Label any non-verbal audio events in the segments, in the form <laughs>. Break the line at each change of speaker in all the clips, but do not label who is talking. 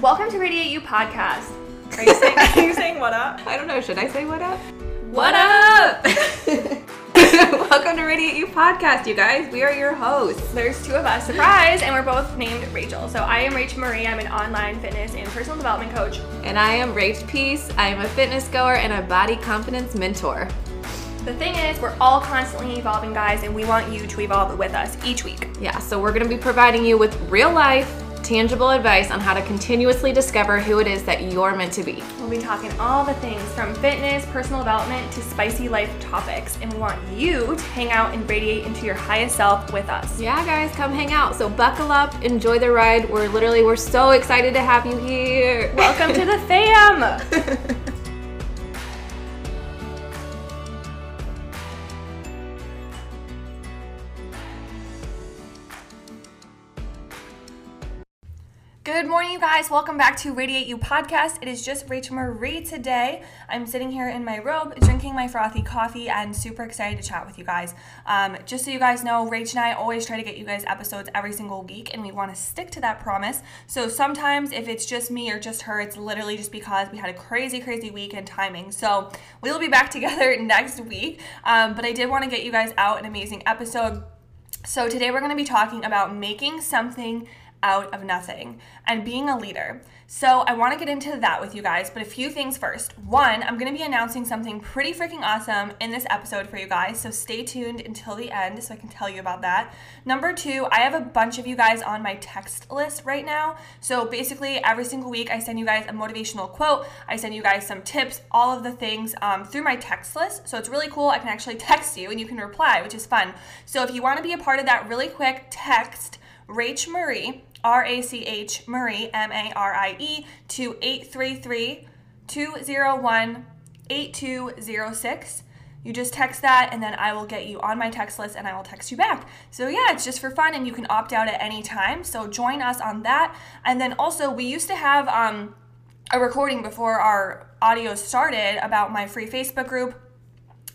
Welcome to Radiate You podcast. <laughs> Are you saying, are you saying what up?
I don't know. Should I say what up?
What up? <laughs>
Welcome to Radiate You podcast, you guys. We are your hosts.
There's two of us, surprise, and we're both named Rachel. So I am Rachel Marie. I'm an online fitness and personal development coach.
And I am Rach Peace. I am a fitness goer and a body confidence mentor.
The thing is, we're all constantly evolving, guys, and we want you to evolve with us each week.
Yeah, so we're going to be providing you with real life, tangible advice on how to continuously discover who it is that you're meant to be.
We'll be talking all the things from fitness, personal development to spicy life topics, and we want you to hang out and radiate into your highest self with us.
Yeah, guys, come hang out. So buckle up, enjoy the ride. We're literally we're so excited to have you here.
Welcome to the <laughs> fam. <laughs> Good morning, you guys. Welcome back to Radiate You podcast. It is just Rachel Marie today. I'm sitting here in my robe, drinking my frothy coffee, and super excited to chat with you guys. Um, just so you guys know, Rach and I always try to get you guys episodes every single week, and we want to stick to that promise. So sometimes, if it's just me or just her, it's literally just because we had a crazy, crazy week in timing. So we'll be back <laughs> together next week. Um, but I did want to get you guys out an amazing episode. So today we're going to be talking about making something out of nothing and being a leader. So, I want to get into that with you guys, but a few things first. One, I'm going to be announcing something pretty freaking awesome in this episode for you guys, so stay tuned until the end so I can tell you about that. Number two, I have a bunch of you guys on my text list right now. So, basically, every single week, I send you guys a motivational quote, I send you guys some tips, all of the things um, through my text list. So, it's really cool. I can actually <laughs> text you and you can reply, which is fun. So, if you want to be a part of that really quick, text Rach Marie R A C H Marie, M A R I E, to 833 201 8206. You just text that, and then I will get you on my text list and I will text you back. So, yeah, it's just for fun, and you can opt out at any time. So, join us on that. And then also, we used to have um, a recording before our audio started about my free Facebook group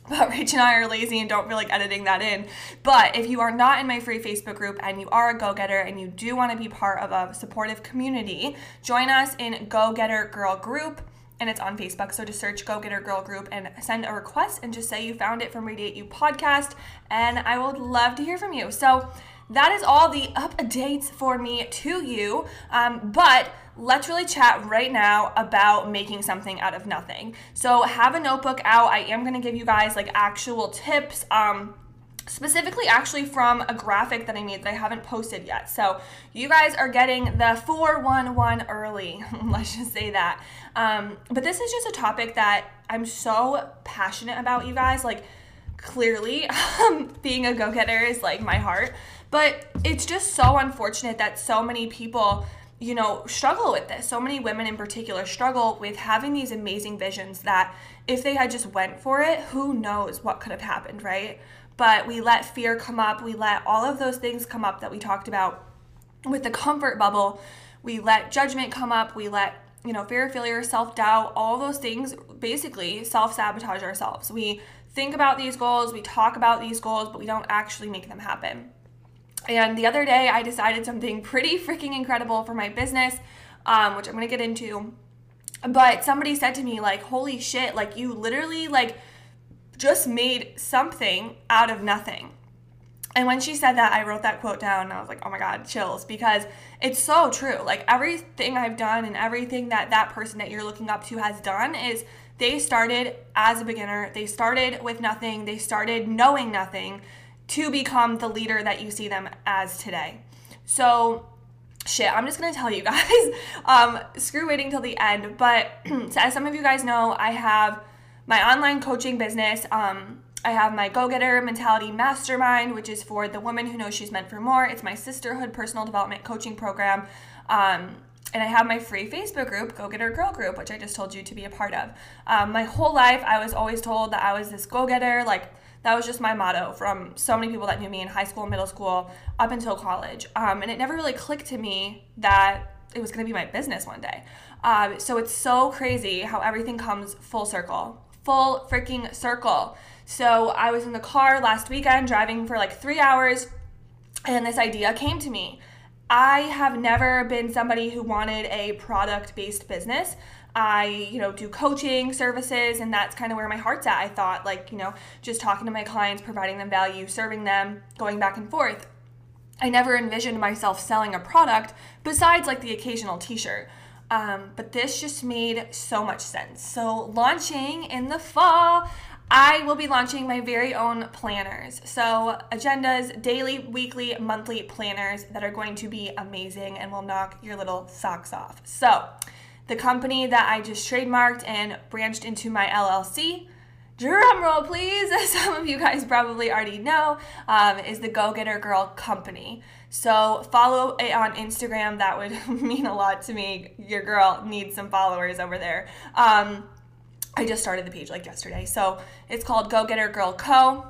<laughs> but Rach and I are lazy and don't feel like editing that in. But if you are not in my free Facebook group and you are a go getter and you do want to be part of a supportive community, join us in Go Getter Girl Group. And it's on Facebook. So just search Go Getter Girl Group and send a request and just say you found it from Radiate You podcast. And I would love to hear from you. So that is all the updates for me to you. Um, but let's really chat right now about making something out of nothing. So have a notebook out. I am going to give you guys like actual tips. Um, specifically actually from a graphic that I made that I haven't posted yet. So you guys are getting the 411 early, <laughs> let's just say that. Um, but this is just a topic that I'm so passionate about, you guys. Like, clearly, <laughs> um, being a go getter is like my heart. But it's just so unfortunate that so many people you know, struggle with this. So many women in particular struggle with having these amazing visions that if they had just went for it, who knows what could have happened, right? But we let fear come up, we let all of those things come up that we talked about with the comfort bubble. We let judgment come up, we let, you know, fear of failure, self-doubt, all those things basically self-sabotage ourselves. We think about these goals, we talk about these goals, but we don't actually make them happen. And the other day, I decided something pretty freaking incredible for my business, um, which I'm gonna get into. But somebody said to me, like, holy shit, like, you literally, like, just made something out of nothing. And when she said that, I wrote that quote down and I was like, oh my God, chills, because it's so true. Like, everything I've done and everything that that person that you're looking up to has done is they started as a beginner, they started with nothing, they started knowing nothing to become the leader that you see them as today. So, shit, I'm just gonna tell you <laughs> guys. Um, screw waiting till the end. But <clears throat> as some of you guys know, I have my online coaching business. Um, I have my Go Getter Mentality Mastermind, which is for the woman who knows she's meant for more. It's my sisterhood personal development coaching program. Um, and I have my free Facebook group, Go Getter Girl Group, which I just told you to be a part of. Um, my whole life, I was always told that I was this go getter, like that was just my motto from so many people that knew me in high school, middle school, up until college. Um, and it never really clicked to me that it was going to be my business one day. Um, so it's so crazy how everything comes full circle, full freaking circle. So I was in the car last weekend driving for like three hours, and this idea came to me. I have never been somebody who wanted a product based business. I, you know, do coaching services and that's kind of where my heart's at. I thought like, you know, just talking to my clients, providing them value, serving them, going back and forth. I never envisioned myself selling a product besides like the occasional t-shirt. Um, but this just made so much sense. So launching in the fall, I will be launching my very own planners. So, agendas, daily, weekly, monthly planners that are going to be amazing and will knock your little socks off. So, the company that I just trademarked and branched into my LLC, drum roll please, as <laughs> some of you guys probably already know, um, is the Go Getter Girl Company. So, follow it on Instagram. That would <laughs> mean a lot to me. Your girl needs some followers over there. Um, I just started the page like yesterday. So it's called Go Getter Girl Co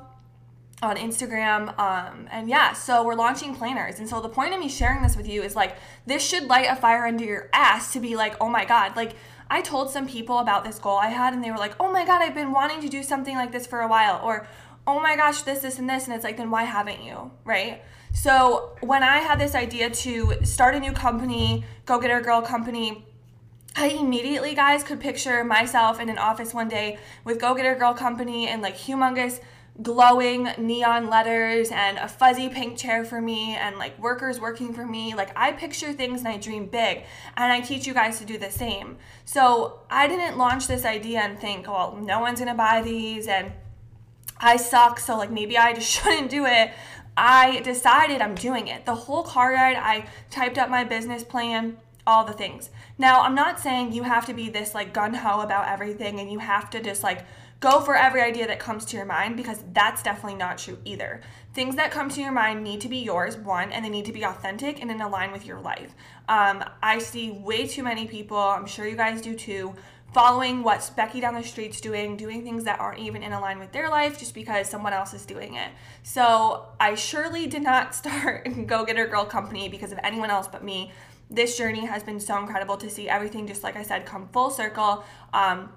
on Instagram. Um, and yeah, so we're launching planners. And so the point of me sharing this with you is like, this should light a fire under your ass to be like, oh my God, like, I told some people about this goal I had, and they were like, oh my God, I've been wanting to do something like this for a while. Or, oh my gosh, this, this, and this. And it's like, then why haven't you? Right? So when I had this idea to start a new company, Go get Getter Girl company, I immediately, guys, could picture myself in an office one day with Go Getter Girl Company and like humongous glowing neon letters and a fuzzy pink chair for me and like workers working for me. Like I picture things and I dream big and I teach you guys to do the same. So I didn't launch this idea and think, oh, well, no one's gonna buy these and I suck, so like maybe I just <laughs> shouldn't do it. I decided I'm doing it. The whole car ride, I typed up my business plan all the things. Now, I'm not saying you have to be this like gun ho about everything and you have to just like go for every idea that comes to your mind because that's definitely not true either. Things that come to your mind need to be yours, one, and they need to be authentic and in line with your life. Um, I see way too many people, I'm sure you guys do too, following what Becky down the street's doing, doing things that aren't even in line with their life just because someone else is doing it. So I surely did not <laughs> start Go Get Getter Girl Company because of anyone else but me this journey has been so incredible to see everything, just like I said, come full circle. Um,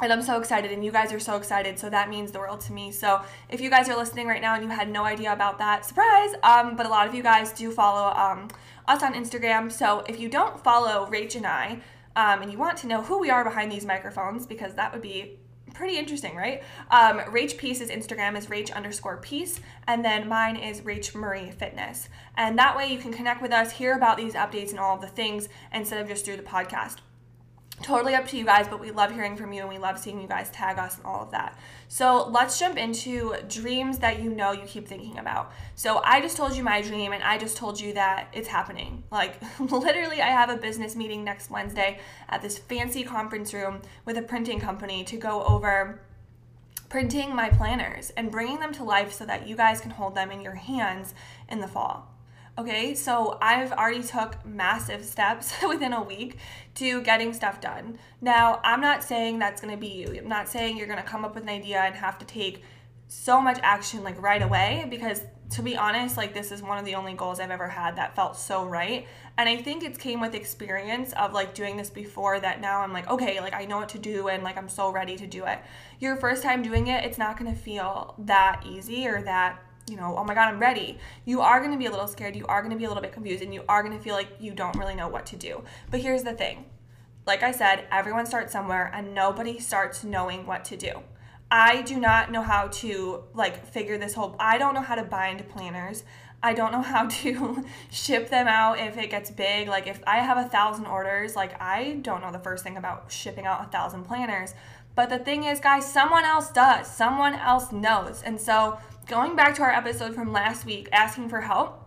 and I'm so excited, and you guys are so excited, so that means the world to me. So, if you guys are listening right now and you had no idea about that, surprise! Um, but a lot of you guys do follow um, us on Instagram. So, if you don't follow Rach and I, um, and you want to know who we are behind these microphones, because that would be pretty interesting, right? Um, Rach Peace's Instagram is Rach underscore Peace, and then mine is Rach Marie Fitness. And that way you can connect with us, hear about these updates and all of the things instead of just through the podcast totally up to you guys, but we love hearing from you and we love seeing you guys tag us and all of that. So let's jump into dreams that you know you keep thinking about. So I just told you my dream and I just told you that it's happening. Like <laughs> literally, I have a business meeting next Wednesday at this fancy conference room with a printing company to go over printing my planners and bringing them to life so that you guys can hold them in your hands in the fall. Okay, so I've already took massive steps <laughs> within a week to getting stuff done. Now, I'm not saying that's going to be you. I'm not saying you're going to come up with an idea and have to take so much action like right away because to be honest, like this is one of the only goals I've ever had that felt so right. And I think it came with experience of like doing this before that now I'm like, okay, like I know what to do and like I'm so ready to do it. Your first time doing it, it's not to feel that easy or that you know, oh my God, I'm ready. You are going to be a little scared. You are going to be a little bit confused and you are going to feel like you don't really know what to do. But here's the thing like I said, everyone starts somewhere and nobody starts knowing what to do. I do not know how to like figure this whole I don't know how to bind planners. I don't know <laughs> how to ship them out if it gets big. Like if I have a thousand orders, like I don't know the first thing about shipping out a thousand planners. But the thing is, guys, someone else does. Someone else knows. And so going back to our episode from last week, asking for help,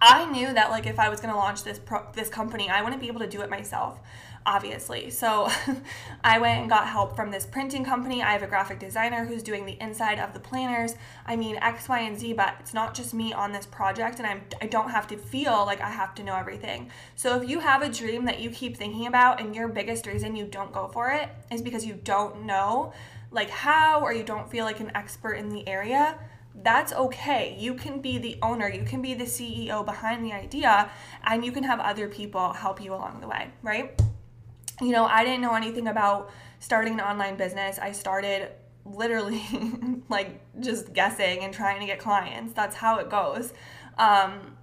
I knew that like if I was going to launch this pro- this company, I wouldn't be able to do it myself, obviously. So <laughs> I went and got help from this printing company. I have a graphic designer who's doing the inside of the planners. I mean X, Y, and Z, but it's not just me on this project, and I'm I don't have to feel like I have to know everything. So if you have a dream that you keep thinking about, and your biggest reason you don't go for it is because you don't know like how or you don't feel like an expert in the area that's okay. You can be the owner, you can be the CEO behind the idea, and you can have other people help you along the way, right? You know, I didn't know anything about starting an online business. I started literally <laughs> like just guessing and trying to get clients. That's how it goes. Um,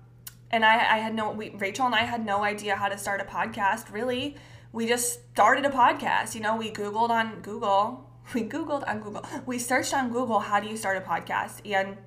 And I, I had no, we, Rachel and I had no idea how to start a podcast, really. We just started a podcast. You know, we Googled on Google. <laughs> We Googled on Google. We searched on Google, how do you start a podcast? And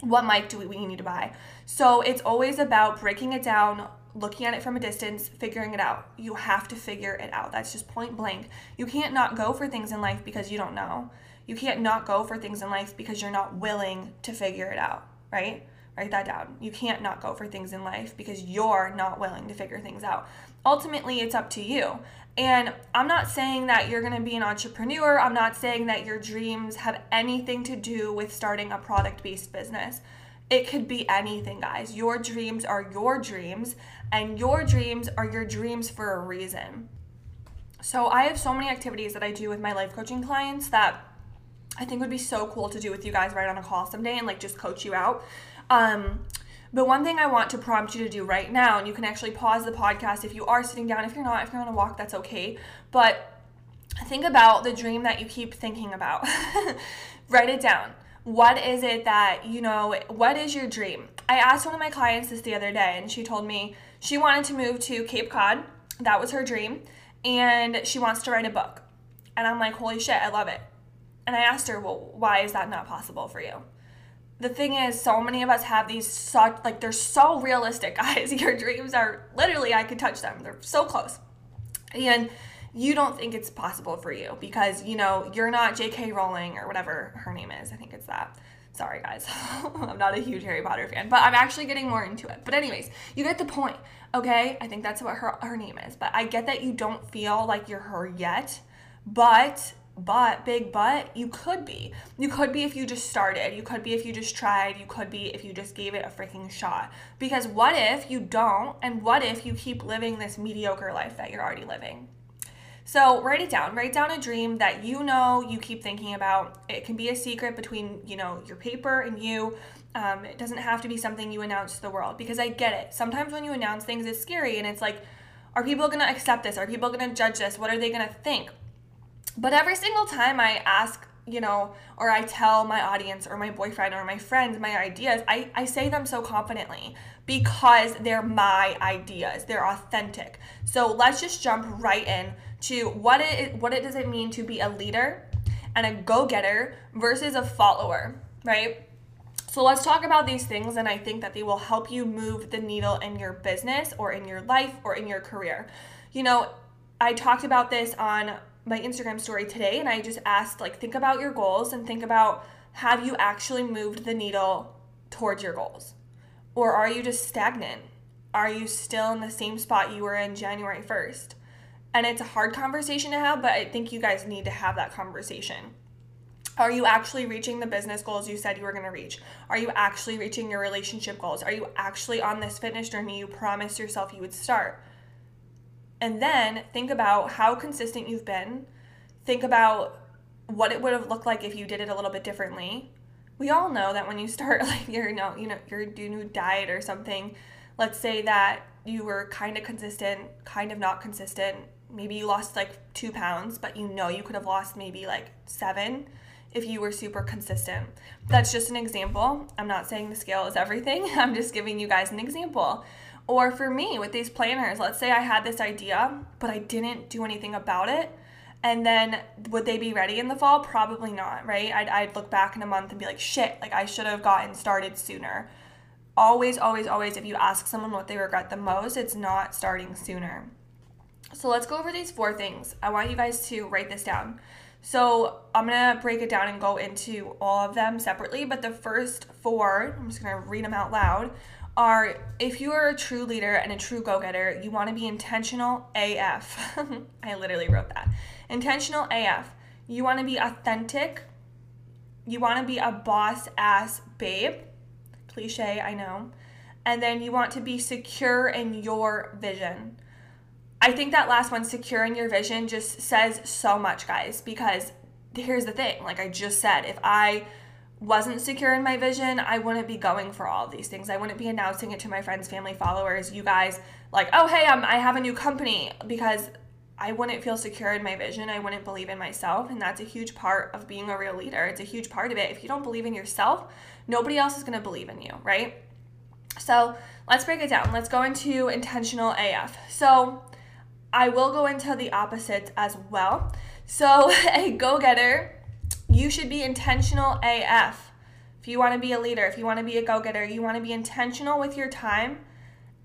what mic do we, need to buy? So it's always about breaking it down, looking at it from a distance, figuring it out. You have to figure it out. That's just point blank. You can't not go for things in life because you don't know. You can't not go for things in life because you're not willing to figure it out, right? Write that down. You can't not go for things in life because you're not willing to figure things out. Ultimately, it's up to you. And I'm not saying that you're going to be an entrepreneur. I'm not saying that your dreams have anything to do with starting a product based business. It could be anything, guys. Your dreams are your dreams, and your dreams are your dreams for a reason. So, I have so many activities that I do with my life coaching clients that I think would be so cool to do with you guys right on a call someday and like just coach you out. Um, but one thing I want to prompt you to do right now, and you can actually pause the podcast if you are sitting down. If you're not, if you're on a walk, that's okay. But think about the dream that you keep thinking about. <laughs> Write it down. What is it that, you know, what is your dream? I asked one of my clients this the other day, and she told me she wanted to move to Cape Cod. That was her dream. And she wants to write a book. And I'm like, holy shit, I love it. And I asked her, well, why is that not possible for you? The thing is so many of us have these such like they're so realistic <laughs> guys. Your dreams are literally i could touch them. They're so close. And you don't think it's possible for you because you know you're not jk rowling or whatever her name is. I think it's that. Sorry guys. <laughs> I'm not a huge harry potter fan but i'm actually getting more into it. But anyways you get the point okay? I think that's what her, her name is. But i get that you don't feel like you're her yet but but big but you could be. You could be if you just started. You could be if you just tried. You could be if you just gave it a freaking shot. Because what if you don't and what if you keep living this mediocre life that you're already living? So write it down. Write down a dream that you know you keep thinking about. It can be a secret between you know your paper and you. Um, it doesn't have to be something you announce to the world. Because i get it. Sometimes when you announce things it's scary and it's like are people going to accept this? Are people going to judge this? What are they going to think but every single time I ask, you know, or I tell my audience or my boyfriend or my friends my ideas, I, I say them so confidently because they're my ideas. They're authentic. So let's just jump right in to what it what it does it mean to be a leader and a go-getter versus a follower, right? So let's talk about these things, and I think that they will help you move the needle in your business or in your life or in your career. You know, I talked about this on my Instagram story today and I just asked like think about your goals and think about have you actually moved the needle towards your goals? Or are you just stagnant? Are you still in the same spot you were in January 1st? And it's a hard conversation to have, but I think you guys need to have that conversation. Are you actually reaching the business goals you said you were going to reach? Are you actually reaching your relationship goals? Are you actually on this fitness journey you promised yourself you would start? And then think about how consistent you've been. Think about what it would have looked like if you did it a little bit differently. We all know that when you start <laughs> like your no, you know, your new diet or something, let's say that you were kind of consistent, kind of not consistent. Maybe you lost like two pounds, but you know you could have lost maybe like seven if you were super consistent. That's just an example. I'm not saying the scale is everything. <laughs> I'm just giving you guys an example. Or for me with these planners, let's say I had this idea, but I didn't do anything about it. And then would they be ready in the fall? Probably not, right? I'd, I'd look back in a month and be like, shit, like I should have gotten started sooner. Always, always, always, if you ask someone what they regret the most, it's not starting sooner. So let's go over these four things. I want you guys to write this down. So I'm gonna break it down and go into all of them separately, but the first four, I'm just gonna read them out loud, are if you are a true leader and a true go getter, you want to be intentional AF. <laughs> I literally wrote that. Intentional AF. You want to be authentic. You want to be a boss ass babe. Cliche, I know. And then you want to be secure in your vision. I think that last one, secure in your vision, just says so much, guys, because here's the thing like I just said, if I wasn't secure in my vision, I wouldn't be going for all these things. I wouldn't be announcing it to my friends, family, followers, you guys, like, oh, hey, I'm, I have a new company because I wouldn't feel secure in my vision. I wouldn't believe in myself. And that's a huge part of being a real leader. It's a huge part of it. If you don't believe in yourself, nobody else is going to believe in you, right? So let's break it down. Let's go into intentional AF. So I will go into the opposites as well. So, <laughs> a go getter, you should be intentional AF. If you want to be a leader, if you want to be a go getter, you want to be intentional with your time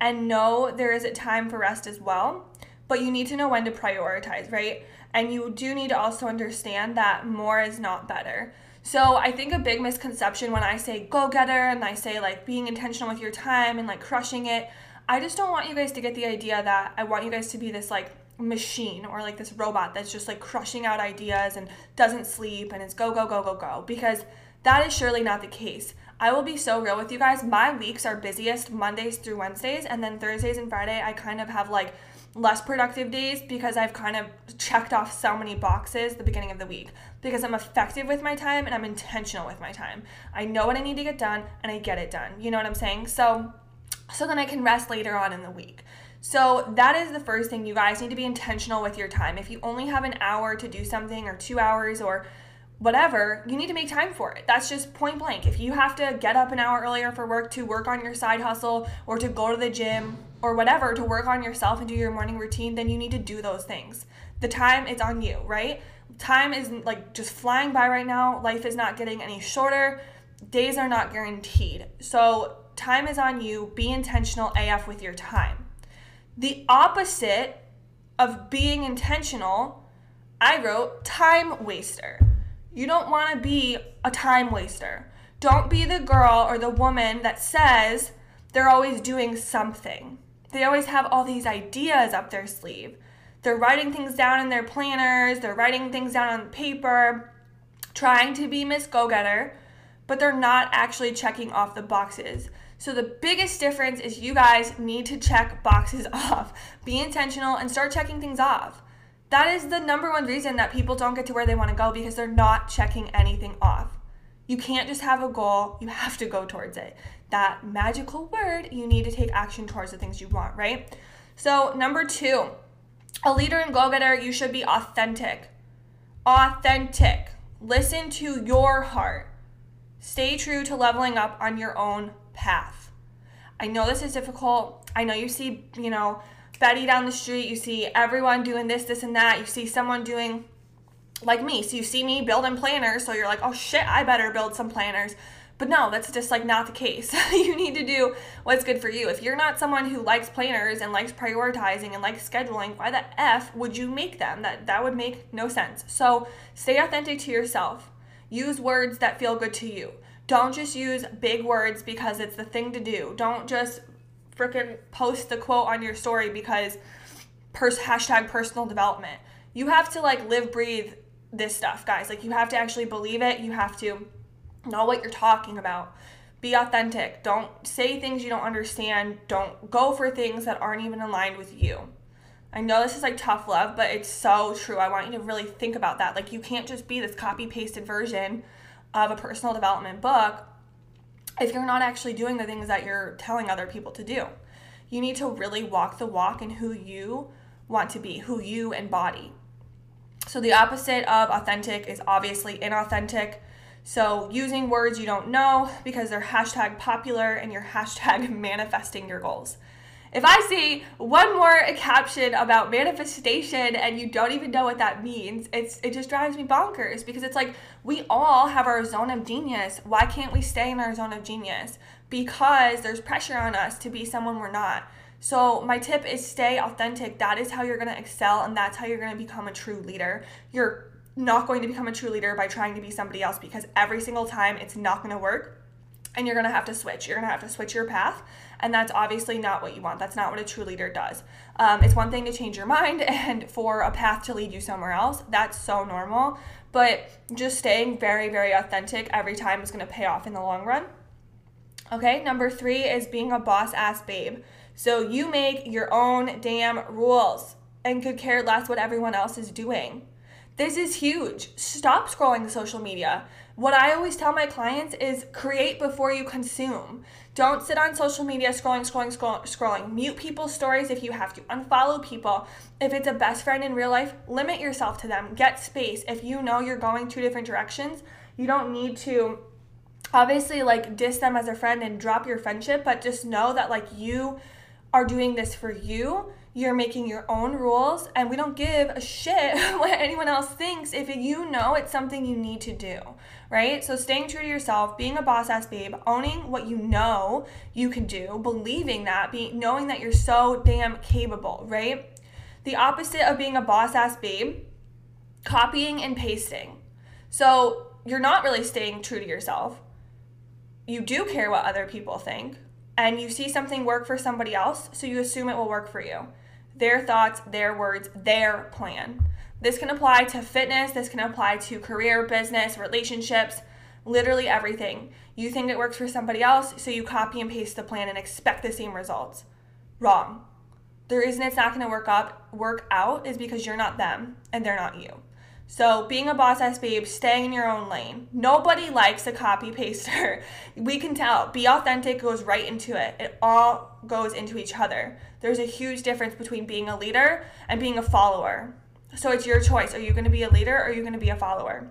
and know there is a time for rest as well. But you need to know when to prioritize, right? And you do need to also understand that more is not better. So I think a big misconception when I say go getter and I say like being intentional with your time and like crushing it, I just don't want you guys to get the idea that I want you guys to be this like machine or like this robot that's just like crushing out ideas and doesn't sleep and it's go, go, go, go, go. Because that is surely not the case. I will be so real with you guys. My weeks are busiest Mondays through Wednesdays, and then Thursdays and Friday, I kind of have like less productive days because I've kind of checked off so many boxes the beginning of the week because I'm effective with my time and I'm intentional with my time. I know what I need to get done and I get it done. You know what I'm saying? So so then I can rest later on in the week. So that is the first thing you guys need to be intentional with your time. If you only have an hour to do something or 2 hours or whatever, you need to make time for it. That's just point blank. If you have to get up an hour earlier for work to work on your side hustle or to go to the gym or whatever to work on yourself and do your morning routine, then you need to do those things. The time is on you, right? Time is like just flying by right now. Life is not getting any shorter. Days are not guaranteed. So, time is on you. Be intentional AF with your time. The opposite of being intentional, I wrote time waster. You don't want to be a time waster. Don't be the girl or the woman that says they're always doing something. They always have all these ideas up their sleeve. They're writing things down in their planners, they're writing things down on paper, trying to be Miss Go Getter, but they're not actually checking off the boxes. So, the biggest difference is you guys need to check boxes <laughs> off. Be intentional and start checking things off. That is the number one reason that people don't get to where they want to go because they're not checking anything off. You can't just have a goal, you have to go towards it. That magical word, you need to take action towards the things you want, right? So, number two, a leader and go getter, you should be authentic. Authentic. Listen to your heart. Stay true to leveling up on your own path. I know this is difficult. I know you see, you know, Betty down the street, you see everyone doing this, this, and that. You see someone doing like me. So you see me building planners, so you're like, oh shit, I better build some planners. But no, that's just like not the case. <laughs> you need to do what's good for you. If you're not someone who likes planners and likes prioritizing and likes scheduling, why the F would you make them? That that would make no sense. So stay authentic to yourself. Use words that feel good to you. Don't just use big words because it's the thing to do. Don't just freaking post the quote on your story because pers- hashtag personal development. You have to like live, breathe this stuff, guys. Like you have to actually believe it. You have to know what you're talking about. Be authentic. Don't say things you don't understand. Don't go for things that aren't even aligned with you. I know this is like tough love, but it's so true. I want you to really think about that. Like, you can't just be this copy pasted version of a personal development book if you're not actually doing the things that you're telling other people to do. You need to really walk the walk in who you want to be, who you embody. So, the opposite of authentic is obviously inauthentic. So, using words you don't know because they're hashtag popular and you're <laughs> hashtag manifesting your goals. If I see one more caption about manifestation and you don't even know what that means, it's it just drives me bonkers because it's like we all have our zone of genius. Why can't we stay in our zone of genius? Because there's pressure on us to be someone we're not. So, my tip is stay authentic. That is how you're going to excel and that's how you're going to become a true leader. You're not going to become a true leader by trying to be somebody else because every single time it's not going to work and you're going to have to switch. You're going to have to switch your path, and that's obviously not what you want. That's not what a true leader does. Um, it's one thing to change your mind <laughs> and for a path to lead you somewhere else. That's so normal, but just staying very, very authentic every time is going to pay off in the long run. Okay, number three is being a boss ass babe. So you make your own damn rules and could care less what everyone else is doing. This is huge. Stop scrolling the social media. What I always tell my clients is create before you consume. Don't sit on social media scrolling, scrolling, scrolling, scrolling. Mute people's stories if you have to. Unfollow people. If it's a best friend in real life, limit yourself to them. Get space. If you know you're going two different directions, you don't need to obviously like diss them as a friend and drop your friendship, but just know that like you are doing this for you. You're making your own rules, and we don't give a shit <laughs> what anyone else thinks if you know it's something you need to do, right? So, staying true to yourself, being a boss ass babe, owning what you know you can do, believing that, being knowing that you're so damn capable, right? The opposite of being a boss ass babe, copying and pasting. So, you're not really staying true to yourself. You do care what other people think, and you see something work for somebody else, so you assume it will work for you. Their thoughts, their words, their plan. This can apply to fitness, this can apply to career, business, relationships, literally everything. You think it works for somebody else, so you copy and paste the plan and expect the same results. Wrong. The reason it's not going to work up work out is because you're not them and they're not you. So, being a boss ass babe, staying in your own lane. Nobody likes a copy paster. <laughs> We can tell. Be authentic goes right into it. It all goes into each other. There's a huge difference between being a leader and being a follower. So, it's your choice. Are you going to be a leader or are you going to be a follower?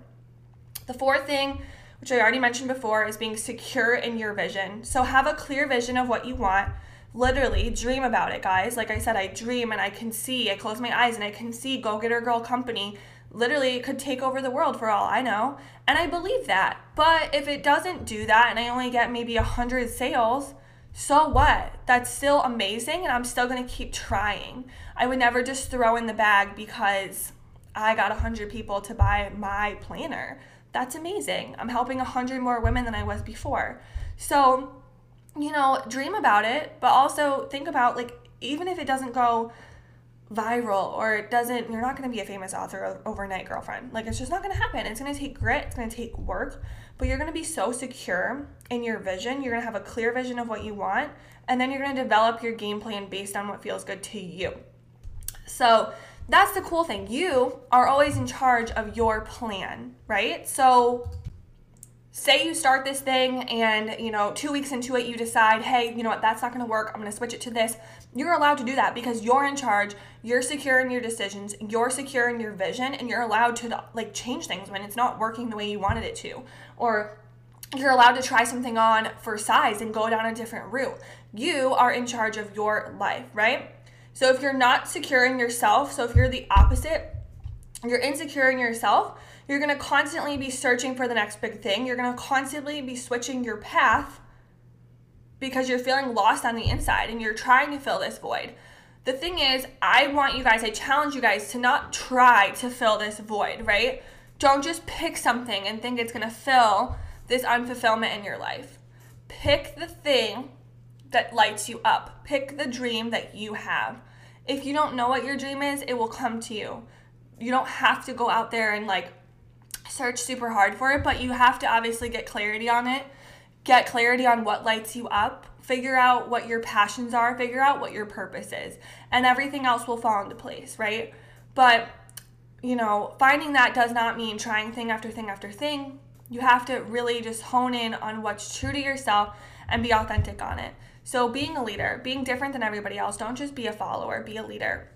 The fourth thing, which I already mentioned before, is being secure in your vision. So, have a clear vision of what you want literally dream about it guys like i said i dream and i can see i close my eyes and i can see go getter girl company literally could take over the world for all I know. And I believe that. But if it doesn't do that and I only get maybe 100 sales, so what? That's still amazing and I'm still going to keep trying. I would never just throw in the bag because I got 100 people to buy my planner. That's amazing. I'm helping 100 more women than I was before. So, you know, dream about it, but also think about like even if it doesn't go viral or it doesn't you're not going to be a famous author overnight girlfriend. Like it's just not going to happen. It's going to take grit it's going to take work but you're going to be so secure in your vision. You're going to have a clear vision of what you want and then you're going to develop your game plan based on what feels good to you. So that's the cool thing. You are always in charge of your plan right? So say you start this thing and you know two weeks into it you decide hey you know what that's not going to work i'm going to switch it to this you're allowed to do that because you're in charge you're secure in your decisions you're secure in your vision and you're allowed to like change things when it's not working the way you wanted it to. Or you're allowed to try something on for size and go down a different route. You are in charge of your life right? So if you're not secure in yourself so if you're the opposite you're insecure in yourself you're going to constantly be searching for the next big thing. You're going to constantly be switching your path because you're feeling lost on the inside and you're trying to fill this void. The thing is, I want you guys, I challenge you guys to not try to fill this void, right? Don't just pick something and think it's going to fill this unfulfillment in your life. Pick the thing that lights you up. Pick the dream that you have. If you don't know what your dream is, it will come to you. You don't have to go out there and like search super hard for it, but you have to obviously get clarity on it. Get clarity on what lights you up. Figure out what your passions are, figure out what your purpose is, and everything else will fall into place, right? But, you know, finding that does not mean trying thing after thing after thing. You have to really just hone in on what's true to yourself and be authentic on it. So, being a leader, being different than everybody else, don't just be a follower, be a leader.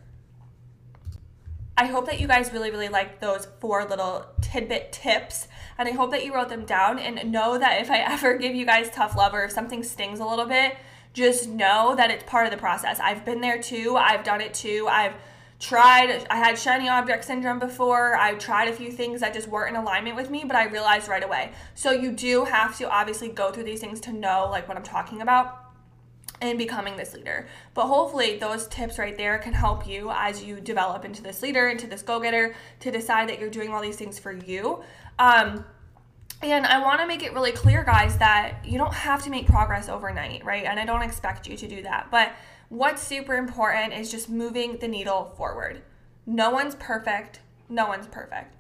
I hope that you guys really, really liked those four little tidbit tips. And I hope that you wrote them down and know that if I <laughs> ever give you guys tough love or if something stings a little bit, just know that it's part of the process. I've been there too. I've done it too. I've tried, I had shiny object syndrome before. I tried a few things that just weren't in alignment with me, but I realized right away. So you do have to obviously go through these things to know like what I'm talking about in becoming this leader. But hopefully, those tips right there can help you as you develop into this leader, into this go getter, to decide that you're doing all these things for you. Um, and I want to make it really clear, guys, that you don't have to make progress overnight, right? And I don't expect you to do that. But what's super important is just moving the needle forward. No one's perfect. No one's perfect.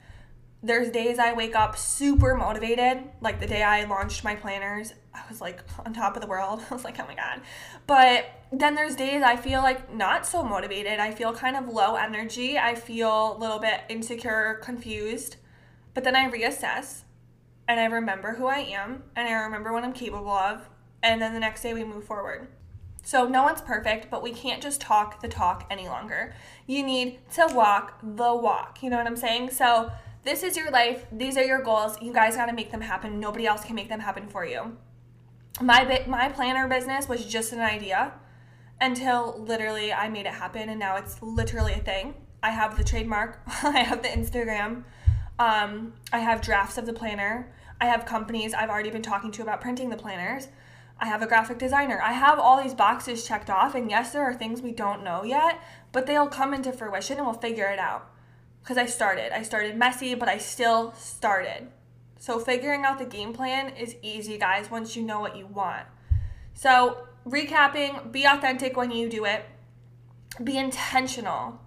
There's days I wake up super motivated, like the day I launched my planners. I was like on top of the world. <laughs> I was like, oh my God. But then there's days I feel like not so motivated. I feel kind of low energy. I feel a little bit insecure, confused. But then I reassess and I remember who I am and I remember what I'm capable of. And then the next day we move forward. So no one's perfect, but we can't just talk the talk any longer. You need to walk the walk. You know what I'm saying? So this is your life. These are your goals. You guys got to make them happen. Nobody else can make them happen for you. My my planner business was just an idea until literally I made it happen, and now it's literally a thing. I have the trademark. <laughs> I have the Instagram. Um, I have drafts of the planner. I have companies I've already been talking to about printing the planners. I have a graphic designer. I have all these boxes checked off, and yes, there are things we don't know yet, but they'll come into fruition and we'll figure it out. Because I started. I started messy, but I still started. So, figuring out the game plan is easy, guys, once you know what you want. So, recapping be authentic when you do it, be intentional.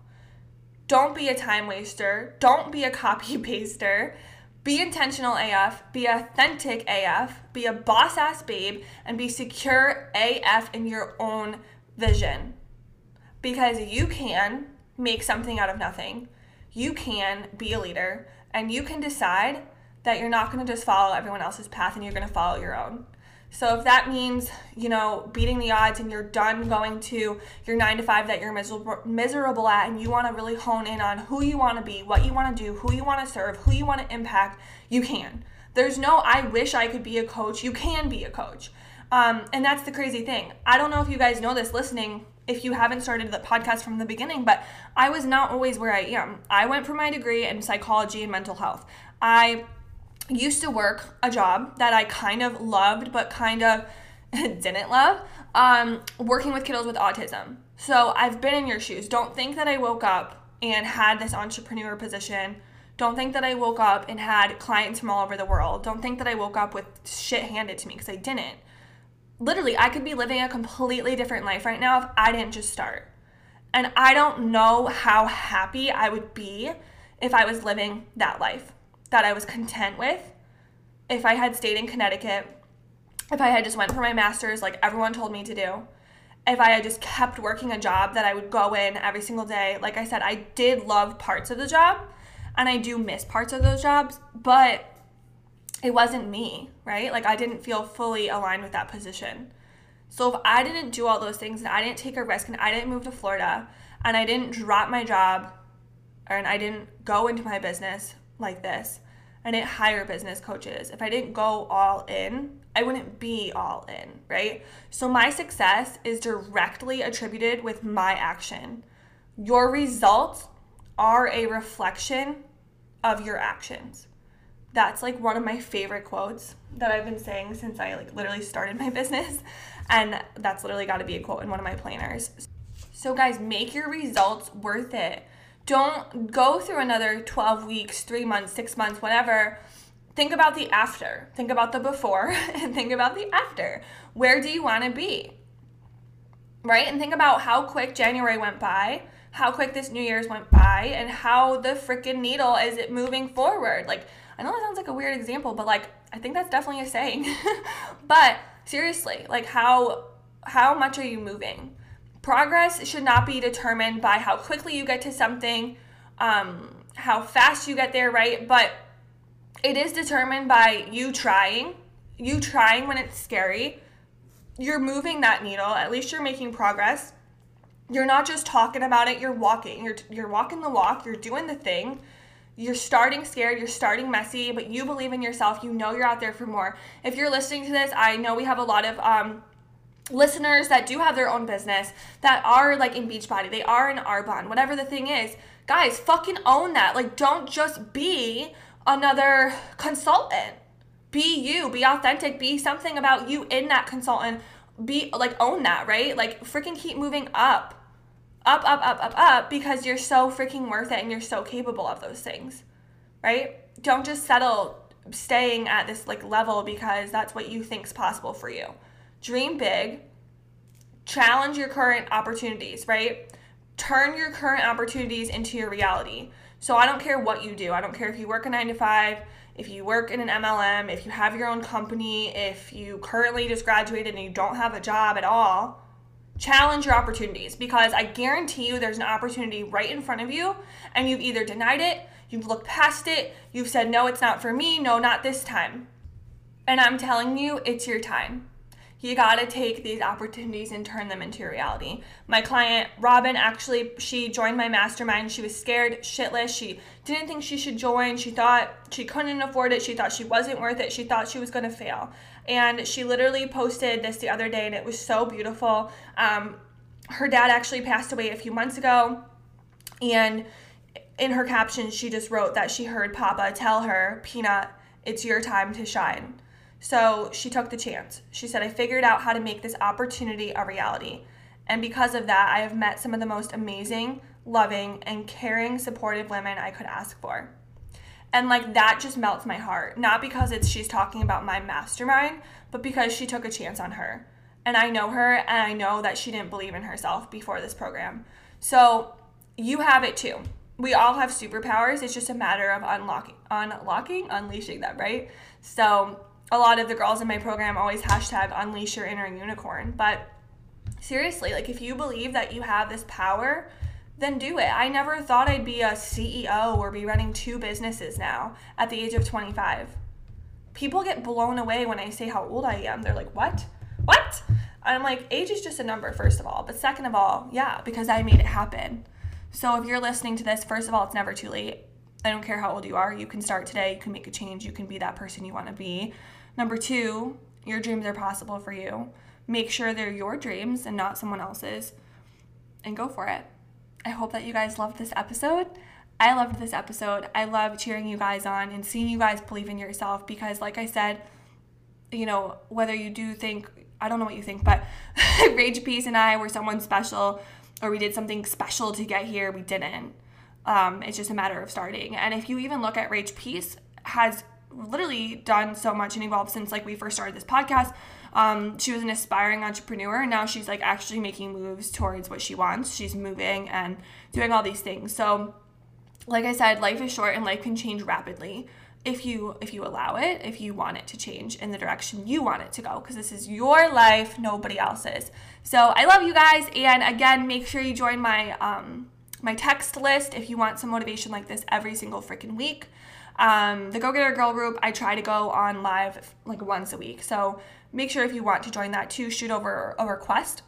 Don't be a time waster, don't be a copy <laughs> paster be intentional AF, be authentic AF, be a boss ass babe, and be secure AF in your own vision. Because you can make something out of nothing. You can be a leader, and you can decide that you're not going to just follow everyone else's path and you're going to follow your own. So if that means, you know, beating the odds and you're done going to your 9 to 5 that you're miserable miserable at and you want to really hone in on who you want to be, what you want to do, who you want to serve, who you want to impact, you can. There's no I wish I could be a coach. You can be a coach. Um, and that's the crazy thing. I don't know if you guys know this listening, if you haven't started the podcast from the beginning, but I was not always where I am. I went for my degree in psychology and mental health. I used to work a job that I kind of loved but kind of <laughs> didn't love, um, working with kiddos with autism. So I've been in your shoes. Don't think that I woke up and had this entrepreneur position. Don't think that I woke up and had clients from all over the world. Don't think that I woke up with shit handed to me because I didn't. Literally, I could be living a completely different life right now if I didn't just start. And I don't know how happy I would be if I was living that life that I was content with if I had stayed in Connecticut, if I had just went for my master's like everyone told me to do, if I had just kept working a job that I would go in every single day. Like I said, I did love parts of the job and I do miss parts of those jobs, but it wasn't me, right? Like I didn't feel fully aligned with that position. So if I didn't do all those things and I didn't take a risk and I didn't move to Florida and I didn't drop my job and I didn't go into my business like this. I didn't hire business coaches. If I didn't go all in, I wouldn't be all in, right? So my success is directly attributed with my action. Your results are a reflection of your actions. That's like one of my favorite quotes that I've been saying since I like literally started my <laughs> business. And that's literally got to be a quote in one of my planners. So guys, make your results worth it. Don't go through another 12 weeks, three months, six months, whatever. Think about the after. Think about the before <laughs> and think about the after. Where do you want to be? Right? And think about how quick January went by, how quick this New Year's went by, and how the freaking needle is it moving forward. Like, I know that sounds like a weird example, but like, I think that's definitely a saying. <laughs> but seriously, like, how how much are you moving? Progress should not be determined by how quickly you get to something, um, how fast you get there, right? But it is determined by you trying, you trying when it's scary. You're moving that needle, at least you're making progress. You're not just talking about it, you're walking. You're you're walking the walk, you're doing the thing. You're starting scared, you're starting messy, but you believe in yourself. You know you're out there for more. If you're listening to this, I know we have a lot of um listeners that do have their own business that are like in Beachbody, they are in Arbonne, whatever the thing is, guys, fucking own that. Like, don't just be another consultant. Be you, be authentic, be something about you in that consultant. Be like, own that, right? Like, freaking keep moving up, up, up, up, up, up because you're so freaking worth it and you're so capable of those things, right? Don't just settle staying at this like level because that's what you think's possible for you dream big, challenge your current opportunities, right? Turn your current opportunities into your reality. So I don't care what you do. I don't care if you work a nine to five, if you work in an MLM, if you have your own company, if you currently just graduated and you don't have a job at all. Challenge your opportunities because I guarantee you there's an opportunity right in front of you and you've either denied it, you've looked past it, you've said, no, it's not for me, no, not this time. And I'm telling you, it's your time. You got to take these opportunities and turn them into reality. My client, Robin, actually, she joined my mastermind. She was scared shitless. She didn't think she should join. She thought she couldn't afford it. She thought she wasn't worth it. She thought she was going to fail. And she literally posted this the other day, and it was so beautiful. Um, her dad actually passed away a few months ago. And in her caption, she just wrote that she heard Papa tell her, Peanut, it's your time to shine. So she took the chance. She said, I figured out how to make this opportunity a reality. And because of that, I have met some of the most amazing, loving, and caring, supportive women I could ask for. And like that just melts my heart. Not because it's she's talking about my mastermind, but because she took a chance on her. And I know her and I know that she didn't believe in herself before this program. So you have it too. We all have superpowers. It's just a matter of unlocking, unlocking, unleashing them, right? So a lot of the girls in my program always hashtag unleash your inner unicorn. But seriously, like if you believe that you have this power, then do it. I never thought I'd be a CEO or be running two businesses now at the age of 25. People get blown away when I say how old I am. They're like, what? What? I'm like, age is just a number, first of all. But second of all, yeah, because I made it happen. So if you're listening to this, first of all, it's never too late. I don't care how old you are. You can start today. You can make a change. You can be that person you want to be. Number two, your dreams are possible for you. Make sure they're your dreams and not someone else's, and go for it. I hope that you guys loved this episode. I loved this episode. I love cheering you guys on and seeing you guys believe in yourself because, like I said, you know, whether you do think, I don't know what you think, but <laughs> Rach Peace and I were someone special or we did something special to get here, we didn't. Um, it's just a matter of starting. And if you even look at Rach Peace, has literally done so much and evolved since like we first started this podcast. Um, she was an aspiring entrepreneur and now she's like actually making moves towards what she wants. She's moving and doing all these things. So like I said, life is short and life can change rapidly if you if you allow it, if you want it to change in the direction you want it to go because this is your life, nobody else's. So I love you guys and again, make sure you join my um my text list if you want some motivation like this every single freaking week. Um, the Go Getter Girl group, I try to go on live like once a week. So make sure if you want to join that too, shoot over a request.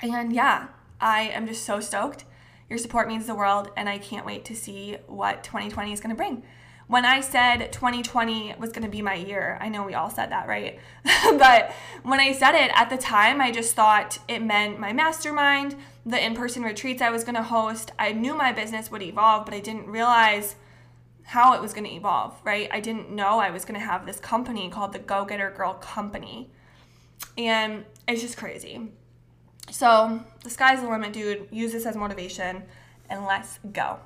And yeah, I am just so stoked. Your support means the world, and I can't wait to see what 2020 is going to bring. When I said 2020 was going to be my year, I know we all said that, right? <laughs> but when I said it at the time, I just thought it meant my mastermind, the in person retreats I was going to host. I knew my business would evolve, but I didn't realize how it was going to evolve, right? I didn't know I was going to have this company called the Go Getter Girl Company. And it's just crazy. So, the sky's the limit, dude. Use this as motivation and let's go.